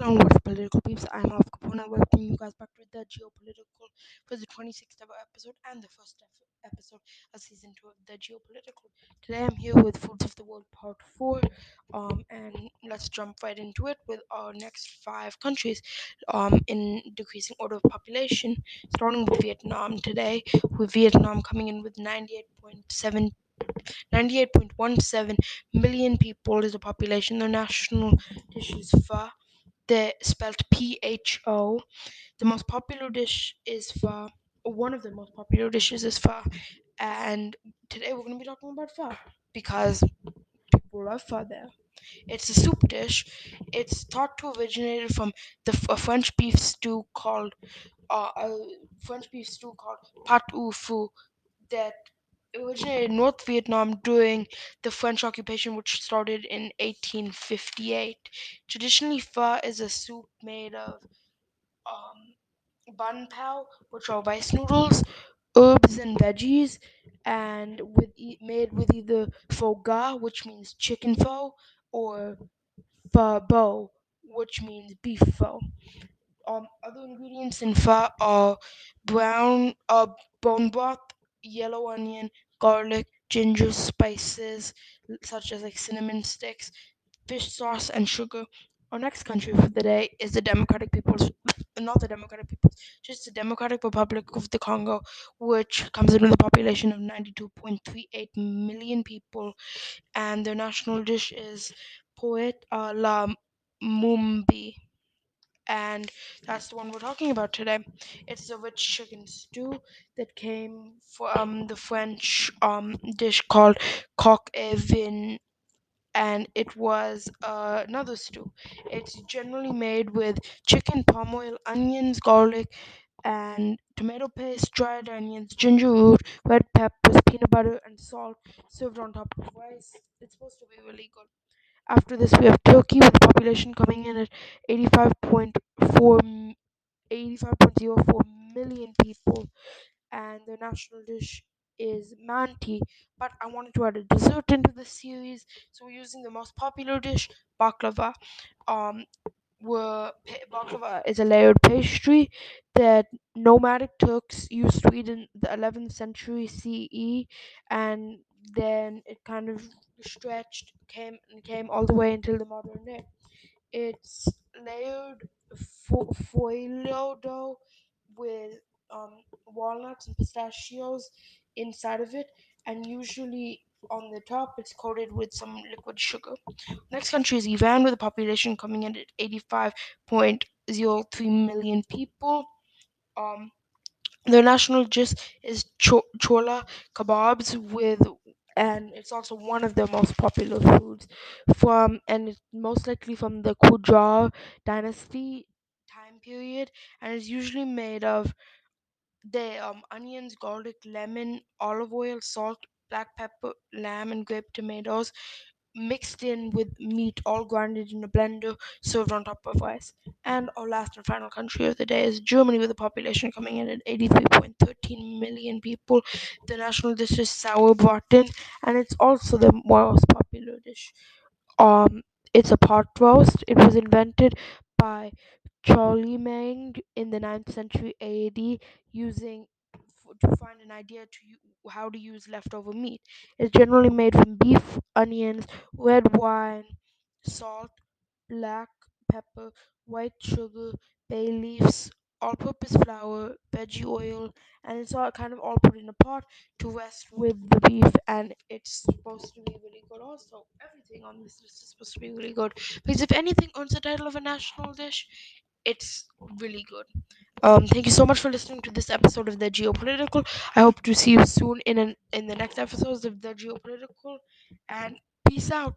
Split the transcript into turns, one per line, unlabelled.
Hello, what's political peeps? I'm off Capona. Welcome you guys back to the geopolitical for the 26th ever episode and the first episode of season two of the geopolitical. Today I'm here with Foods of the World Part Four, um, and let's jump right into it with our next five countries, um, in decreasing order of population, starting with Vietnam today, with Vietnam coming in with 98.7 98.17 million people is the population. Their national dish is pho. They're spelled P H O. The most popular dish is pho. One of the most popular dishes is pho. And today we're going to be talking about pho because people love pho there. It's a soup dish. It's thought to have originated from the a French beef stew called uh, a French beef stew called pot au feu that originated in North Vietnam during the French occupation, which started in 1858. Traditionally, pho is a soup made of um, bun pao, which are rice noodles, herbs and veggies, and with e- made with either pho ga, which means chicken pho, or pho bo, which means beef pho. Um, other ingredients in pho are brown, uh, bone broth, yellow onion, garlic, ginger, spices such as like cinnamon sticks, fish sauce, and sugar. Our next country for the day is the Democratic People's, not the Democratic People's, just the Democratic Republic of the Congo, which comes in with a population of 92.38 million people, and their national dish is poet uh, la mumbi and that's the one we're talking about today. It's a rich chicken stew that came from the French um, dish called coq au vin, and it was uh, another stew. It's generally made with chicken, palm oil, onions, garlic, and tomato paste, dried onions, ginger root, red peppers, peanut butter, and salt, served on top of rice. It's supposed to be really good. After this, we have Turkey with population coming in at 85.4 m- 85.04 million people, and their national dish is manti. But I wanted to add a dessert into the series, so we're using the most popular dish, baklava. Um, were baklava is a layered pastry that nomadic Turks used to eat in the 11th century CE, and then it kind of stretched, came and came all the way until the modern day. It's layered fo- foilo dough with um, walnuts and pistachios inside of it, and usually on the top it's coated with some liquid sugar. Next country is Iran with a population coming in at 85.03 million people. Um, their national dish is cho- chola kebabs with and it's also one of the most popular foods from and it's most likely from the Qajar dynasty time period and it's usually made of the um, onions, garlic, lemon, olive oil, salt, black pepper, lamb, and grape tomatoes mixed in with meat, all grinded in a blender, served on top of rice. And our last and final country of the day is Germany, with a population coming in at 83.13 million people. The national dish is Sauerbraten, and it's also the most popular dish. Um, it's a pot roast. It was invented by Charlemagne in the ninth century AD using to find an idea to u- how to use leftover meat. It's generally made from beef, onions, red wine, salt, black pepper, white sugar, bay leaves, all-purpose flour, veggie oil, and it's all kind of all put in a pot to rest with the beef, and it's supposed to be really good. Also, everything on this list is supposed to be really good because if anything earns the title of a national dish, it's really good. Um, thank you so much for listening to this episode of the Geopolitical. I hope to see you soon in an, in the next episodes of the Geopolitical, and peace out.